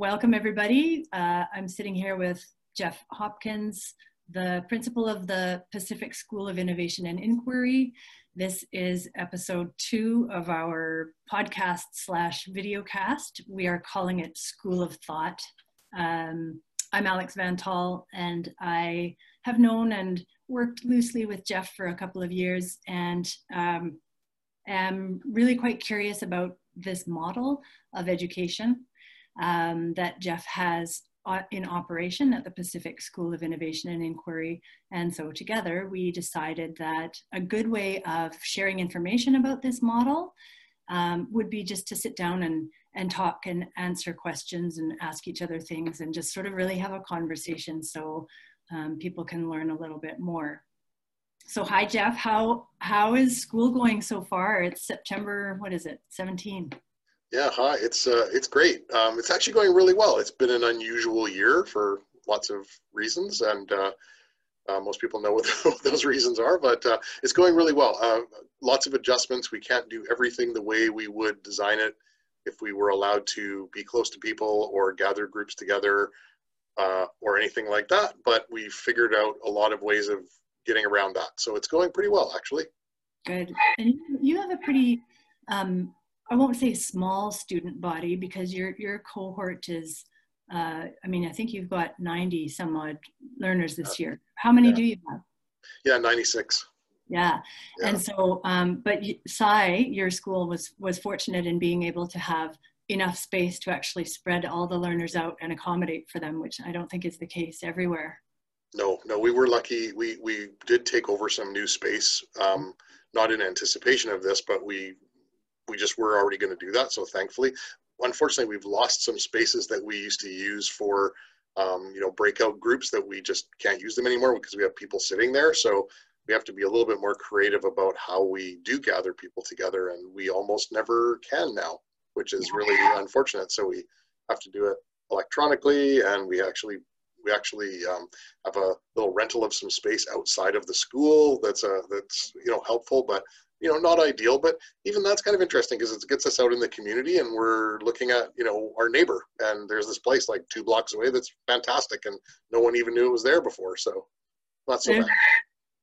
welcome everybody. Uh, I'm sitting here with Jeff Hopkins, the principal of the Pacific School of Innovation and Inquiry. This is episode two of our podcast slash videocast. We are calling it School of Thought. Um, I'm Alex Van Tall, and I have known and worked loosely with Jeff for a couple of years, and um, am really quite curious about this model of education um, that Jeff has uh, in operation at the Pacific School of Innovation and Inquiry. And so together we decided that a good way of sharing information about this model um, would be just to sit down and, and talk and answer questions and ask each other things and just sort of really have a conversation so um, people can learn a little bit more. So hi Jeff, how, how is school going so far? It's September, what is it, 17? Yeah, hi. It's uh, it's great. Um, it's actually going really well. It's been an unusual year for lots of reasons, and uh, uh, most people know what those reasons are. But uh, it's going really well. Uh, lots of adjustments. We can't do everything the way we would design it if we were allowed to be close to people or gather groups together uh, or anything like that. But we figured out a lot of ways of getting around that. So it's going pretty well, actually. Good. And you have a pretty um, I won't say small student body because your your cohort is uh, I mean I think you've got 90 some odd learners this year. How many yeah. do you have? Yeah, 96. Yeah. yeah. And so um, but Sai, your school was was fortunate in being able to have enough space to actually spread all the learners out and accommodate for them, which I don't think is the case everywhere. No, no, we were lucky. We we did take over some new space, um, not in anticipation of this, but we we just were already going to do that. So thankfully, unfortunately, we've lost some spaces that we used to use for, um, you know, breakout groups that we just can't use them anymore because we have people sitting there. So we have to be a little bit more creative about how we do gather people together, and we almost never can now, which is really unfortunate. So we have to do it electronically, and we actually we actually um, have a little rental of some space outside of the school that's a that's you know helpful but you know not ideal but even that's kind of interesting because it gets us out in the community and we're looking at you know our neighbor. And there's this place like two blocks away that's fantastic and no one even knew it was there before. So not so there's, bad.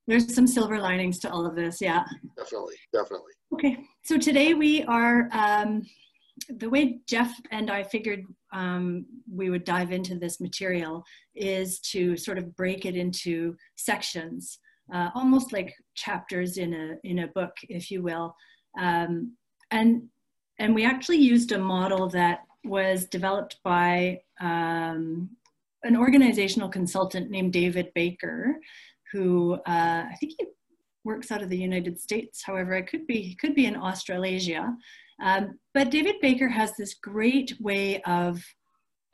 there's some silver linings to all of this yeah. Definitely definitely. Okay so today we are um, the way jeff and i figured um, we would dive into this material is to sort of break it into sections uh, almost like chapters in a in a book, if you will. Um, and and we actually used a model that was developed by um, an organizational consultant named David Baker, who uh, I think he works out of the United States. However, it could be could be in Australasia. Um, but David Baker has this great way of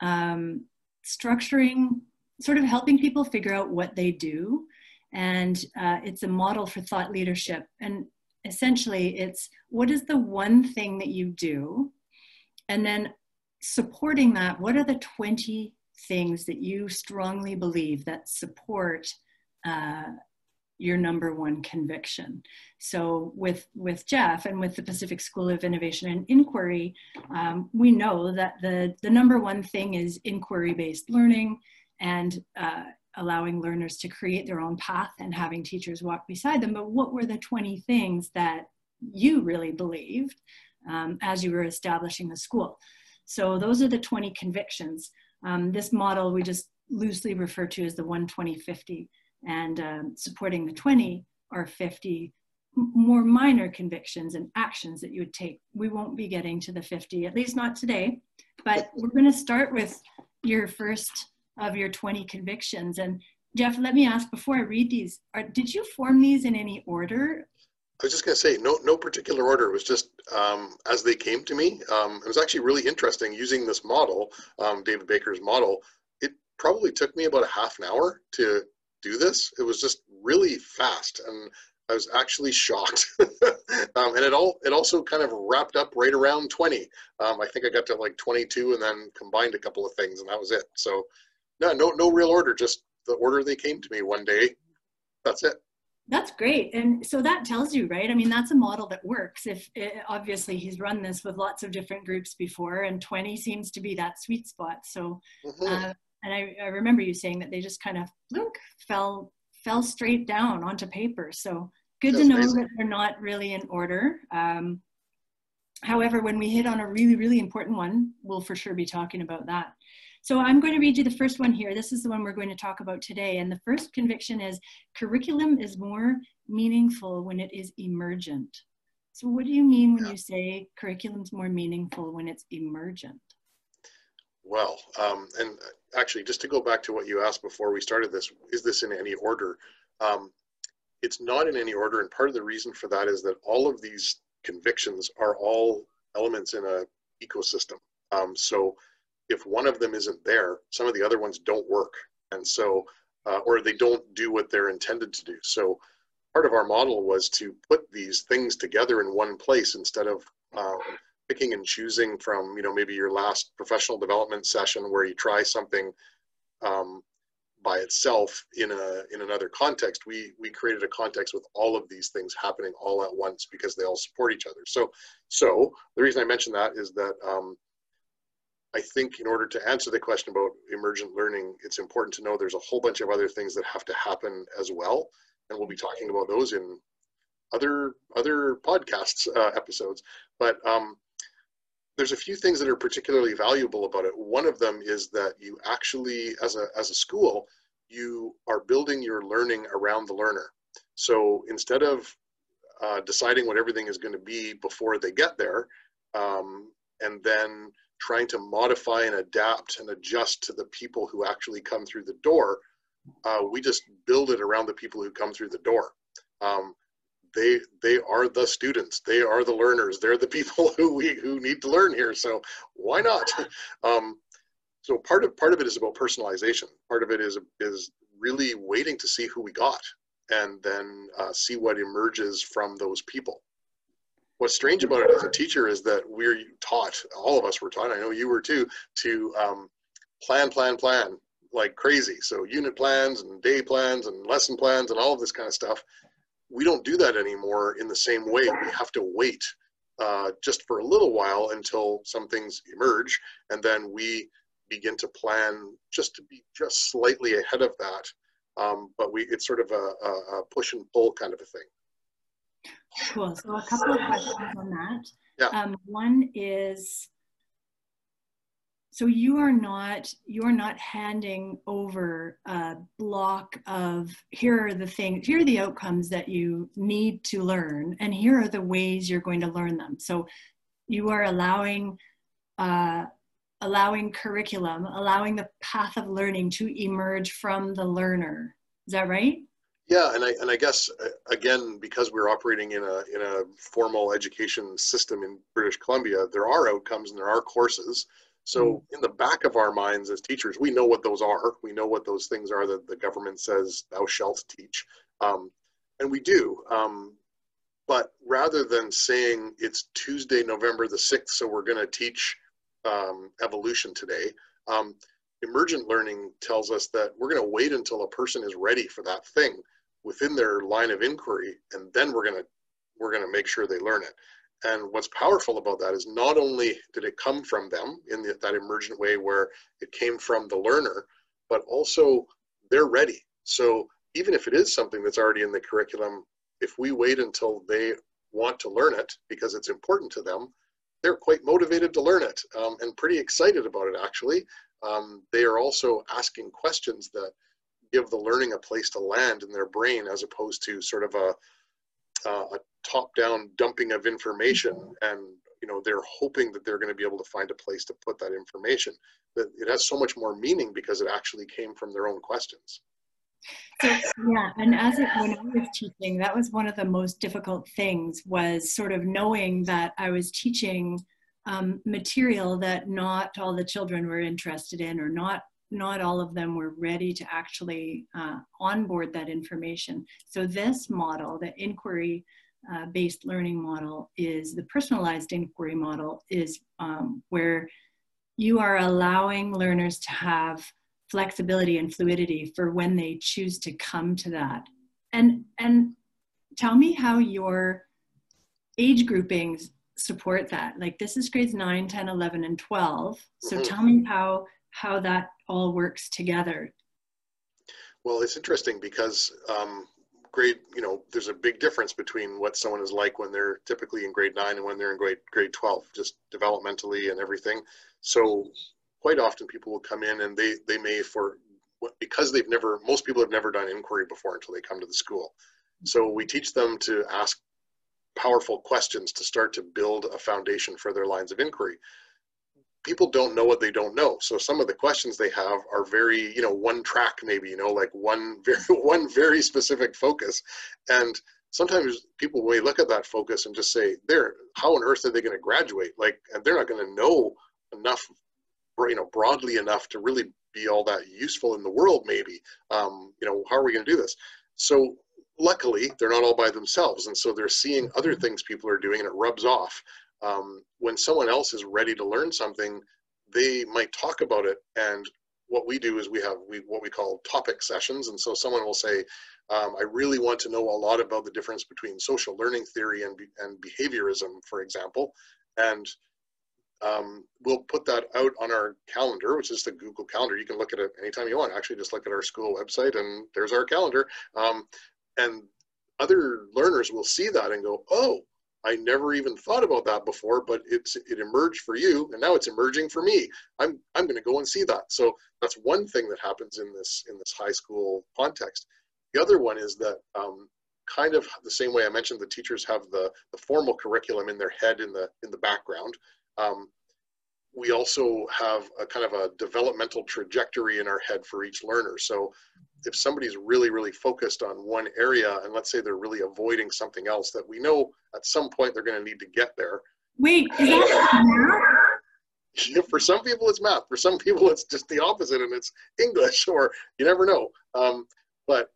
um, structuring, sort of helping people figure out what they do and uh, it's a model for thought leadership. And essentially, it's what is the one thing that you do? And then supporting that, what are the 20 things that you strongly believe that support uh, your number one conviction. So with with Jeff and with the Pacific School of Innovation and Inquiry, um, we know that the the number one thing is inquiry based learning, and uh, allowing learners to create their own path and having teachers walk beside them. But what were the 20 things that you really believed um, as you were establishing the school? So those are the 20 convictions. Um, this model we just loosely refer to as the 120-50 and um, supporting the 20 or 50 more minor convictions and actions that you would take. We won't be getting to the 50, at least not today, but we're gonna start with your first of your 20 convictions. And Jeff, let me ask before I read these, are, did you form these in any order? I was just going to say, no, no particular order. It was just um, as they came to me. Um, it was actually really interesting using this model, um, David Baker's model. It probably took me about a half an hour to do this. It was just really fast, and I was actually shocked. um, and it all it also kind of wrapped up right around 20. Um, I think I got to like 22 and then combined a couple of things, and that was it. So no, no, no real order. Just the order they came to me one day. That's it. That's great. And so that tells you, right? I mean, that's a model that works. If it, obviously he's run this with lots of different groups before, and 20 seems to be that sweet spot. So, mm-hmm. uh, and I, I, remember you saying that they just kind of look fell fell straight down onto paper. So good that's to know amazing. that they're not really in order. Um, however, when we hit on a really, really important one, we'll for sure be talking about that. So I'm going to read you the first one here. This is the one we're going to talk about today. And the first conviction is curriculum is more meaningful when it is emergent. So what do you mean when you say curriculum's more meaningful when it's emergent? Well, um, and actually, just to go back to what you asked before we started this, is this in any order? Um, it's not in any order, and part of the reason for that is that all of these convictions are all elements in a ecosystem. Um, so if one of them isn't there, some of the other ones don't work. And so, uh, or they don't do what they're intended to do. So part of our model was to put these things together in one place instead of um, picking and choosing from, you know, maybe your last professional development session where you try something um, by itself in a in another context. We we created a context with all of these things happening all at once because they all support each other. So so the reason I mention that is that um, I think in order to answer the question about emergent learning, it's important to know there's a whole bunch of other things that have to happen as well. And we'll be talking about those in other other podcasts uh, episodes. But um, there's a few things that are particularly valuable about it. One of them is that you actually, as a, as a school, you are building your learning around the learner. So instead of uh, deciding what everything is going to be before they get there, um, and then trying to modify and adapt and adjust to the people who actually come through the door, uh, we just build it around the people who come through the door. Um, they they are the students, they are the learners, they're the people who we who need to learn here. So why not? Um, so part of part of it is about personalization. Part of it is is really waiting to see who we got and then uh, see what emerges from those people what's strange about it as a teacher is that we're taught, all of us were taught, I know you were too, to um, plan, plan, plan like crazy. So unit plans and day plans and lesson plans and all of this kind of stuff. We don't do that anymore in the same way. We have to wait uh, just for a little while until some things emerge, and then we begin to plan just to be just slightly ahead of that. Um, but we it's sort of a, a, a push and pull kind of a thing. Cool. So a couple of questions on that. Yeah. Um, one is, so you are not you are not handing over a block of here are the things here are the outcomes that you need to learn and here are the ways you're going to learn them so you are allowing uh, allowing curriculum allowing the path of learning to emerge from the learner is that right yeah, and I and I guess uh, again because we're operating in a in a formal education system in British Columbia, there are outcomes and there are courses. So mm. in the back of our minds as teachers, we know what those are. We know what those things are that the government says thou shalt teach, um, and we do. Um, but rather than saying it's Tuesday, November the sixth, so we're going to teach um, evolution today. Um, emergent learning tells us that we're going to wait until a person is ready for that thing within their line of inquiry, and then we're gonna we're gonna make sure they learn it. And what's powerful about that is not only did it come from them in the, that emergent way where it came from the learner, but also they're ready. So even if it is something that's already in the curriculum, if we wait until they want to learn it because it's important to them, they're quite motivated to learn it um, and pretty excited about it actually. Um, they are also asking questions that give the learning a place to land in their brain as opposed to sort of a, uh, a top-down dumping of information and you know they're hoping that they're going to be able to find a place to put that information. That it has so much more meaning because it actually came from their own questions. So yeah and as it, when i was teaching that was one of the most difficult things was sort of knowing that i was teaching um, material that not all the children were interested in or not not all of them were ready to actually uh, onboard that information. So this model, the inquiry uh, based learning model is the personalized inquiry model is um, where you are allowing learners to have flexibility and fluidity for when they choose to come to that and and tell me how your age groupings support that like this is grades 9 10 11 and 12 so mm-hmm. tell me how how that all works together. Well it's interesting because um, grade you know there's a big difference between what someone is like when they're typically in grade 9 and when they're in grade grade 12 just developmentally and everything. So quite often people will come in and they they may for because they've never most people have never done inquiry before until they come to the school. So we teach them to ask powerful questions to start to build a foundation for their lines of inquiry. People don't know what they don't know. So some of the questions they have are very, you know, one track maybe, you know, like one very one very specific focus. And sometimes people may look at that focus and just say, "They're how on earth are they going to graduate?" Like, and they're not going to know enough, you know, broadly enough to really be all that useful in the world. Maybe, um, you know, how are we going to do this? So luckily they're not all by themselves and so they're seeing other mm-hmm. things people are doing and it rubs off um, when someone else is ready to learn something they might talk about it and what we do is we have we what we call topic sessions and so someone will say um, i really want to know a lot about the difference between social learning theory and, and behaviorism for example and um, we'll put that out on our calendar, which is the Google Calendar. You can look at it anytime you want. Actually, just look at our school website, and there's our calendar. Um, and other learners will see that and go, oh, I never even thought about that before, but it's it emerged for you, and now it's emerging for me. I'm I'm going to go and see that. So that's one thing that happens in this in this high school context. The other one is that um, kind of the same way I mentioned, the teachers have the the formal curriculum in their head in the in the background. Um, we also have a kind of a developmental trajectory in our head for each learner. So if somebody's really, really focused on one area, and let's say they're really avoiding something else that we know at some point they're going to need to get there. Wait, is that math? For some people, it's math. For some people, it's just the opposite, and it's English, or you never know. Um, but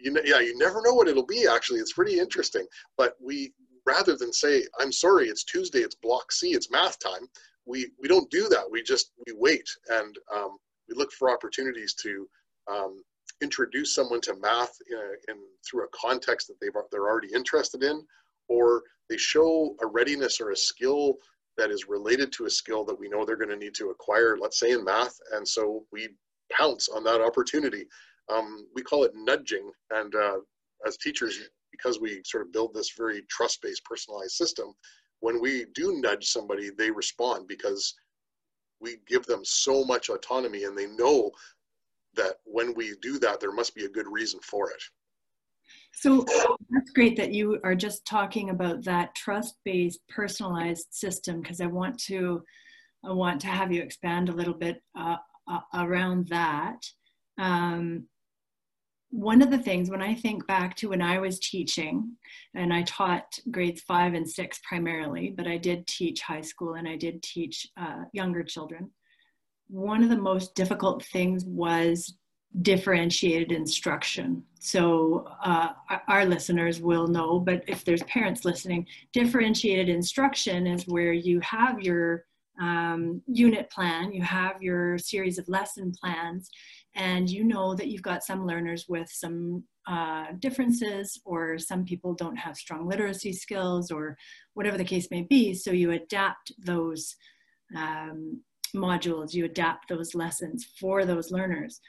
you know, yeah, you never know what it'll be. Actually, it's pretty interesting. But we, rather than say, "I'm sorry, it's Tuesday, it's Block C, it's math time," we we don't do that. We just we wait and um, we look for opportunities to um, introduce someone to math in, in, through a context that they've they're already interested in, or they show a readiness or a skill that is related to a skill that we know they're going to need to acquire. Let's say in math, and so we pounce on that opportunity. Um, we call it nudging, and uh, as teachers, because we sort of build this very trust-based, personalized system, when we do nudge somebody, they respond because we give them so much autonomy and they know that when we do that, there must be a good reason for it. So that's great that you are just talking about that trust-based, personalized system because I want to, I want to have you expand a little bit uh, uh, around that. Um, one of the things when I think back to when I was teaching, and I taught grades five and six primarily, but I did teach high school and I did teach uh, younger children. One of the most difficult things was differentiated instruction. So uh, our listeners will know, but if there's parents listening, differentiated instruction is where you have your um, unit plan, you have your series of lesson plans, and you know that you've got some learners with some uh, differences or some people don't have strong literacy skills or whatever the case may be. So you adapt those um, modules, you adapt those lessons for those learners.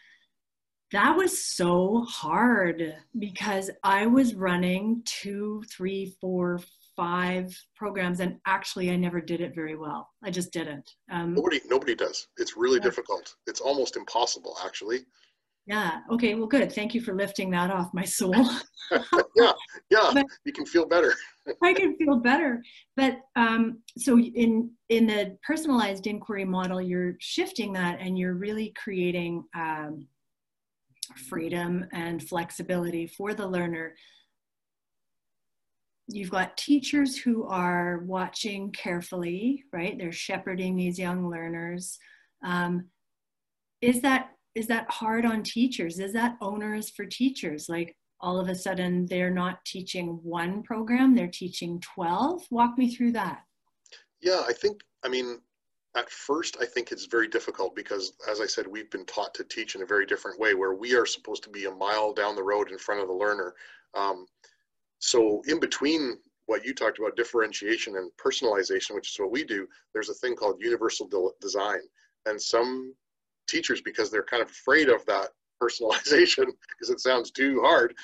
That was so hard because I was running two, three, four, five programs and actually i never did it very well. I just didn't. Um, nobody nobody does. It's really yeah. difficult. It's almost impossible actually. Yeah. Okay well good. Thank you for lifting that off my soul. Yeah yeah. But you can feel better. I can feel better. But um, so in in the personalized inquiry model you're shifting that and you're really creating um, freedom and flexibility for the learner you've got teachers who are watching carefully, right? They're shepherding these young learners. Um, is that is that hard on teachers? Is that onerous for teachers? Like all of a sudden they're not teaching one program, they're teaching 12? Walk me through that. Yeah, I think, I mean, at first, I think it's very difficult because, as I said, we've been taught to teach in a very different way where we are supposed to be a mile down the road in front of the learner Um, so in between what you talked about, differentiation and personalization, which is what we do, there's a thing called universal de design. And some teachers, because they're kind of afraid of that personalization, because it sounds too hard,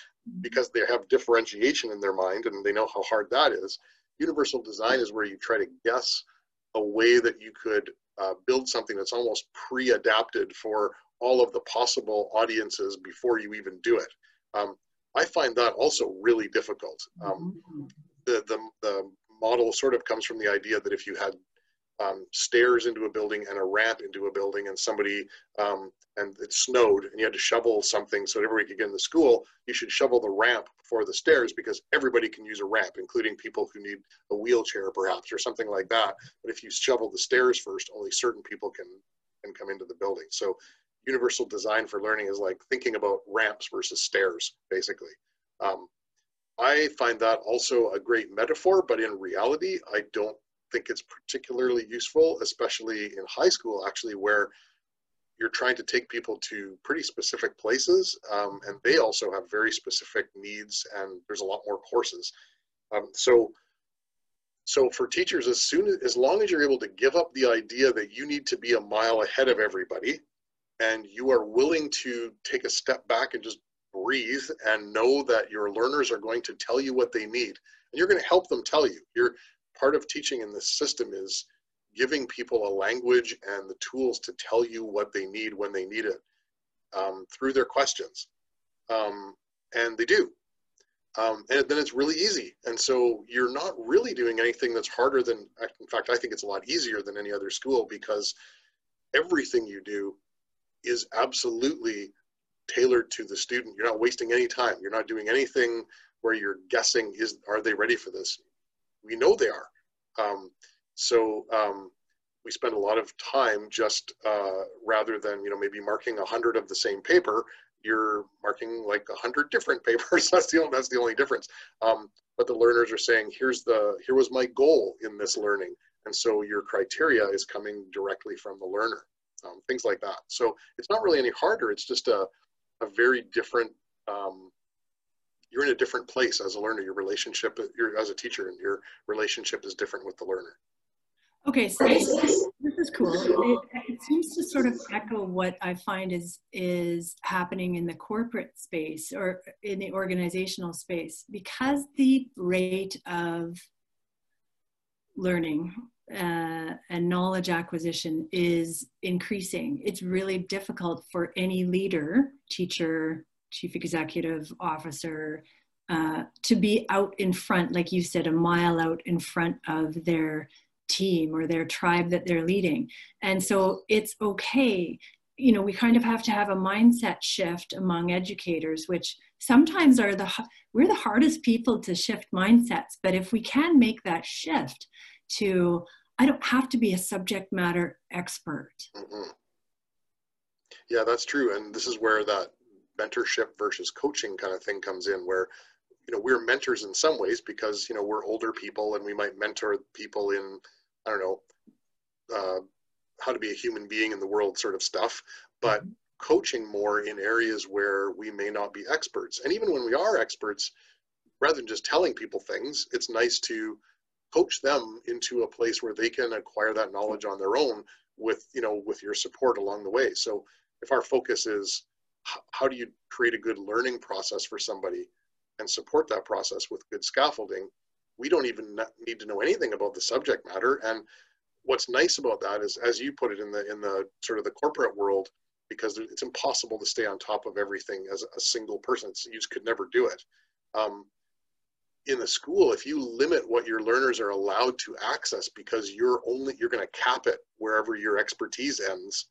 because they have differentiation in their mind and they know how hard that is. Universal design is where you try to guess a way that you could uh, build something that's almost pre-adapted for all of the possible audiences before you even do it. Um, I find that also really difficult. Um, the, the, the model sort of comes from the idea that if you had um, stairs into a building and a ramp into a building and somebody um, and it snowed and you had to shovel something so everybody could get in the school you should shovel the ramp before the stairs because everybody can use a ramp including people who need a wheelchair perhaps or something like that but if you shovel the stairs first only certain people can can come into the building so universal design for learning is like thinking about ramps versus stairs basically um, i find that also a great metaphor but in reality i don't think it's particularly useful, especially in high school, actually, where you're trying to take people to pretty specific places, um, and they also have very specific needs, and there's a lot more courses. Um, so, so for teachers, as soon as, as long as you're able to give up the idea that you need to be a mile ahead of everybody, and you are willing to take a step back and just breathe and know that your learners are going to tell you what they need, and you're going to help them tell you. You're part of teaching in this system is giving people a language and the tools to tell you what they need when they need it um, through their questions. Um, and they do. Um, and then it's really easy. And so you're not really doing anything that's harder than, in fact, I think it's a lot easier than any other school because everything you do is absolutely tailored to the student. You're not wasting any time. You're not doing anything where you're guessing, is, are they ready for this? we know they are. Um, so um, we spend a lot of time just uh, rather than you know maybe marking a hundred of the same paper, you're marking like a hundred different papers. that's the only, that's the only difference. Um, but the learners are saying, here's the here was my goal in this learning, and so your criteria is coming directly from the learner. Um, things like that. So it's not really any harder. It's just a a very different um, you're in a different place as a learner. Your relationship, you're as a teacher, and your relationship is different with the learner. Okay, so this, this is cool. It, it, seems to sort of echo what I find is is happening in the corporate space or in the organizational space because the rate of learning uh, and knowledge acquisition is increasing. It's really difficult for any leader, teacher, chief executive officer uh, to be out in front, like you said, a mile out in front of their team or their tribe that they're leading. And so it's okay. You know, we kind of have to have a mindset shift among educators, which sometimes are the we're the hardest people to shift mindsets. But if we can make that shift to, I don't have to be a subject matter expert. Mm-hmm. Yeah, that's true. And this is where that mentorship versus coaching kind of thing comes in where you know we're mentors in some ways because you know we're older people and we might mentor people in i don't know uh, how to be a human being in the world sort of stuff but mm-hmm. coaching more in areas where we may not be experts and even when we are experts rather than just telling people things it's nice to coach them into a place where they can acquire that knowledge on their own with you know with your support along the way. So if our focus is how do you create a good learning process for somebody and support that process with good scaffolding we don't even need to know anything about the subject matter. And what's nice about that is as you put it in the in the sort of the corporate world because it's impossible to stay on top of everything as a single person. So you could never do it. Um, in the school if you limit what your learners are allowed to access because you're only you're going to cap it wherever your expertise ends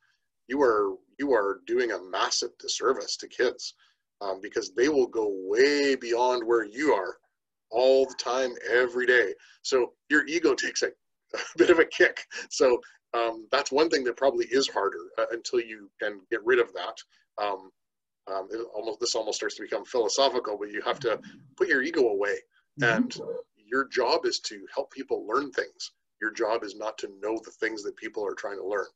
you are you are doing a massive disservice to kids um, because they will go way beyond where you are all the time every day. So your ego takes a, a bit of a kick. So um, that's one thing that probably is harder uh, until you can get rid of that. Um, um almost this almost starts to become philosophical but you have to put your ego away. And your job is to help people learn things your job is not to know the things that people are trying to learn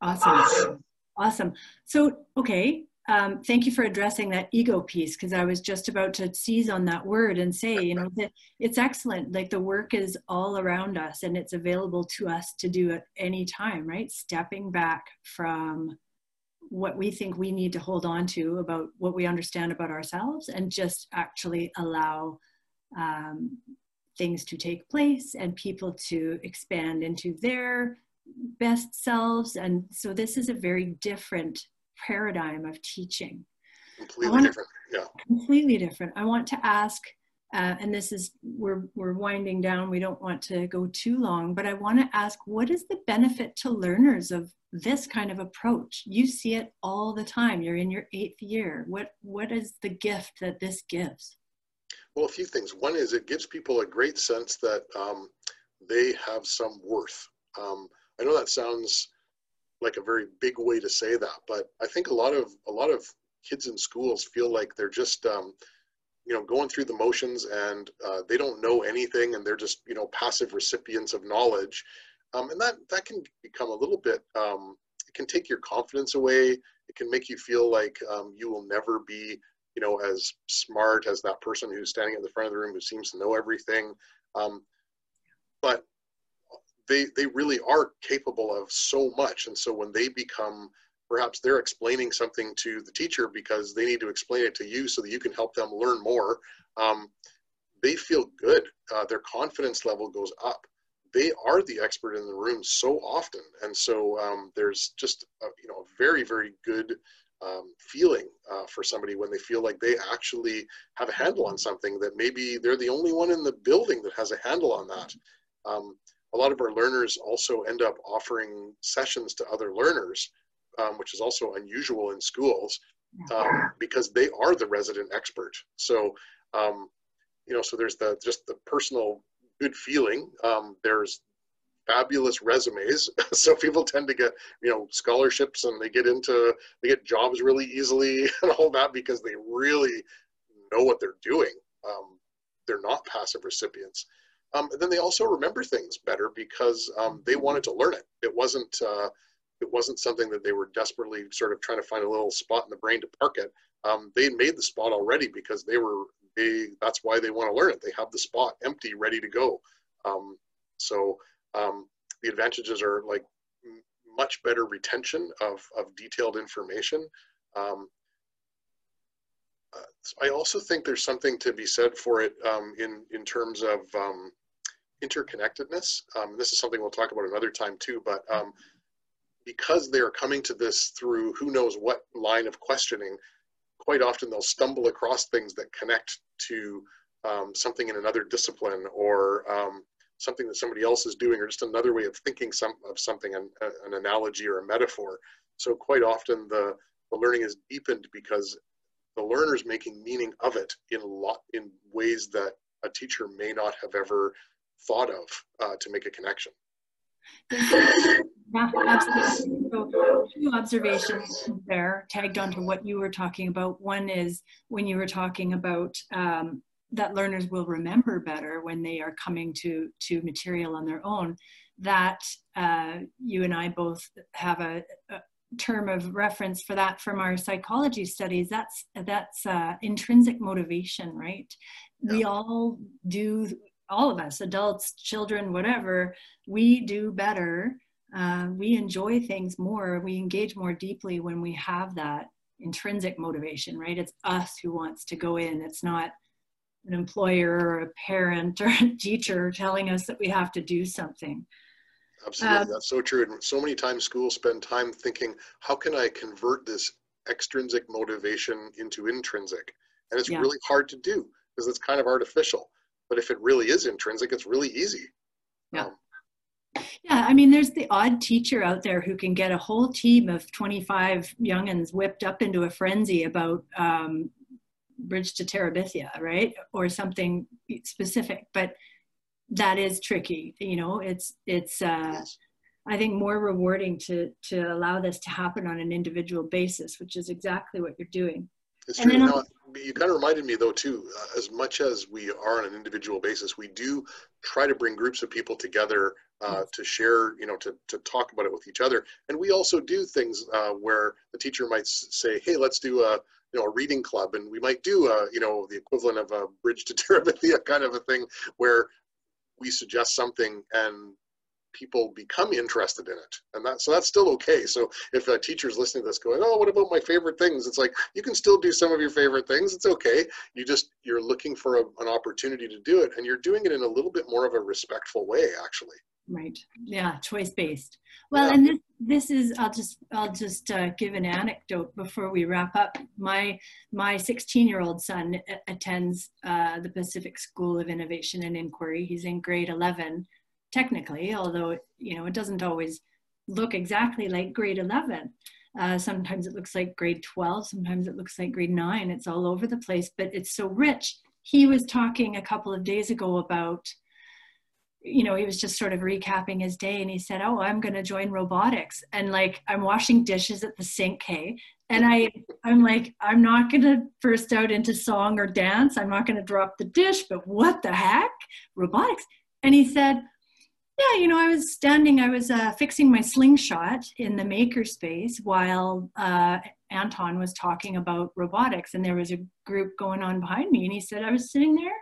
Awesome. Awesome. So, okay, um, thank you for addressing that ego piece because I was just about to seize on that word and say, you know, that it's excellent. Like the work is all around us and it's available to us to do at any time, right? Stepping back from what we think we need to hold on to about what we understand about ourselves and just actually allow um, things to take place and people to expand into their best selves. And so this is a very different paradigm of teaching. Completely wanna, different, yeah. Completely different. I want to ask, uh, and this is, we're, we're winding down, we don't want to go too long, but I want to ask, what is the benefit to learners of this kind of approach? You see it all the time. You're in your eighth year. What, what is the gift that this gives? Well, a few things. One is it gives people a great sense that um, they have some worth. Um, I know that sounds like a very big way to say that, but I think a lot of a lot of kids in schools feel like they're just um, you know going through the motions and uh, they don't know anything and they're just you know passive recipients of knowledge, um, and that that can become a little bit um, it can take your confidence away. It can make you feel like um, you will never be you know as smart as that person who's standing at the front of the room who seems to know everything. Um, but they they really are capable of so much. And so when they become perhaps they're explaining something to the teacher because they need to explain it to you so that you can help them learn more um, they feel good. Uh, their confidence level goes up. They are the expert in the room so often. And so um, there's just a, you know a very very good um, feeling uh, for somebody when they feel like they actually have a handle on something that maybe they're the only one in the building that has a handle on that um, a lot of our learners also end up offering sessions to other learners, um, which is also unusual in schools um, because they are the resident expert. So, um, you know, so there's the just the personal good feeling. Um, there's fabulous resumes. so people tend to get, you know, scholarships and they get into, they get jobs really easily and all that because they really know what they're doing. Um, they're not passive recipients. Um, and then they also remember things better because um, they wanted to learn it. It wasn't uh, it wasn't something that they were desperately sort of trying to find a little spot in the brain to park it. Um, they made the spot already because they were they that's why they want to learn it. They have the spot empty, ready to go. Um, so um, the advantages are like much better retention of, of detailed information. Um, uh, I also think there's something to be said for it um, in in terms of um, interconnectedness. Um, this is something we'll talk about another time too, but um, because they are coming to this through who knows what line of questioning, quite often they'll stumble across things that connect to um, something in another discipline or um, something that somebody else is doing or just another way of thinking some, of something, an, an analogy or a metaphor. So quite often the, the learning is deepened because the learner is making meaning of it in lot in ways that a teacher may not have ever thought of uh, to make a connection. Yeah, absolutely. So two observations there tagged onto what you were talking about. One is when you were talking about um, that learners will remember better when they are coming to to material on their own. That uh, you and I both have a, a, term of reference for that from our psychology studies. That's that's uh, intrinsic motivation, right? Yeah. We all do all of us, adults, children, whatever, we do better. Uh, we enjoy things more. We engage more deeply when we have that intrinsic motivation, right? It's us who wants to go in. It's not an employer or a parent or a teacher telling us that we have to do something. Absolutely, um, that's so true. And so many times schools spend time thinking, how can I convert this extrinsic motivation into intrinsic? And it's yeah. really hard to do because it's kind of artificial. But if it really is intrinsic, it's really easy. Yeah. Um, yeah, I mean, there's the odd teacher out there who can get a whole team of 25 youngins whipped up into a frenzy about um, Bridge to Terabithia, right? Or something specific. But that is tricky. You know, it's, it's, uh. I think more rewarding to, to allow this to happen on an individual basis, which is exactly what you're doing. It's And true. Now, you kind of reminded me though too. Uh, as much as we are on an individual basis, we do try to bring groups of people together uh, to share, you know, to to talk about it with each other. And we also do things uh, where the teacher might say, "Hey, let's do a you know a reading club," and we might do a you know the equivalent of a bridge to Terabithia kind of a thing where we suggest something and people become interested in it and that so that's still okay so if a teacher's listening to this going oh what about my favorite things it's like you can still do some of your favorite things it's okay you just you're looking for a, an opportunity to do it and you're doing it in a little bit more of a respectful way actually Right. Yeah, choice based. Well, Yeah. and this, this is I'll just I'll just uh, give an anecdote before we wrap up. My my 16 year old son attends uh, the Pacific School of Innovation and Inquiry. He's in grade 11, technically, although you know it doesn't always look exactly like grade 11. Uh, sometimes it looks like grade 12. Sometimes it looks like grade nine. It's all over the place, but it's so rich. He was talking a couple of days ago about you know, he was just sort of recapping his day and he said, Oh, I'm going to join robotics. And like, I'm washing dishes at the sink, hey. And I, I'm like, I'm not going to burst out into song or dance. I'm not going to drop the dish, but what the heck? Robotics. And he said, Yeah, you know, I was standing, I was uh, fixing my slingshot in the makerspace while uh, Anton was talking about robotics. And there was a group going on behind me. And he said, I was sitting there,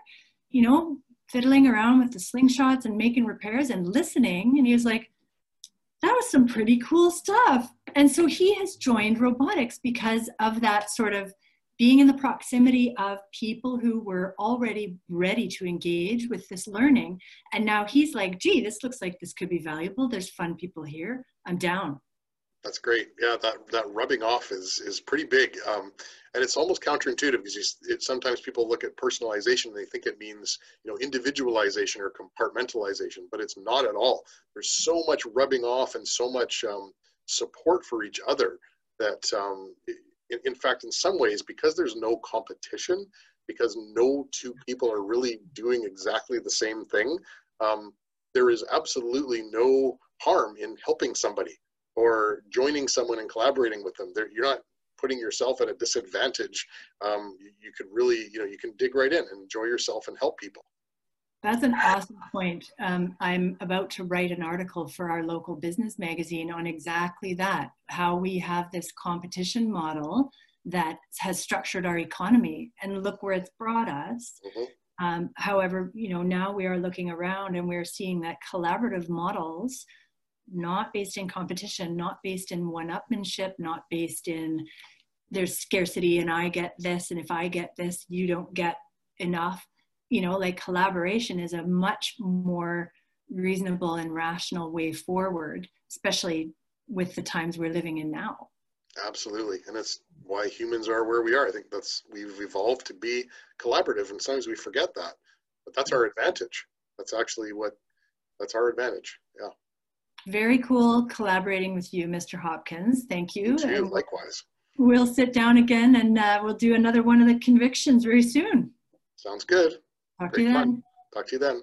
you know, fiddling around with the slingshots and making repairs and listening. And he was like, that was some pretty cool stuff. And so he has joined robotics because of that sort of being in the proximity of people who were already ready to engage with this learning. And now he's like, gee, this looks like this could be valuable. There's fun people here. I'm down. That's great. Yeah, that that rubbing off is is pretty big, um, and it's almost counterintuitive because you, it, sometimes people look at personalization and they think it means you know individualization or compartmentalization, but it's not at all. There's so much rubbing off and so much um, support for each other that, um, in, in fact, in some ways, because there's no competition, because no two people are really doing exactly the same thing, um, there is absolutely no harm in helping somebody or joining someone and collaborating with them. They're, you're not putting yourself at a disadvantage. Um, you, you could really, you know, you can dig right in and enjoy yourself and help people. That's an awesome point. Um, I'm about to write an article for our local business magazine on exactly that how we have this competition model that has structured our economy, and look where it's brought us. Mhm. Um, however, you know, now we are looking around and we're seeing that collaborative models, not based in competition, not based in one upmanship, not based in there's scarcity and I get this, and if I get this, you don't get enough you know like collaboration is a much more reasonable and rational way forward especially with the times we're living in now Absolutely, and that's why humans are where we are. I think that's we've evolved to be collaborative, and sometimes we forget that. But that's our advantage. That's actually what that's our advantage. Yeah, very cool collaborating with you mr hopkins thank you you and Likewise, we'll sit down again and uh, we'll do another one of the convictions very soon sounds good. Talk to you Great fun. then Talk to you then.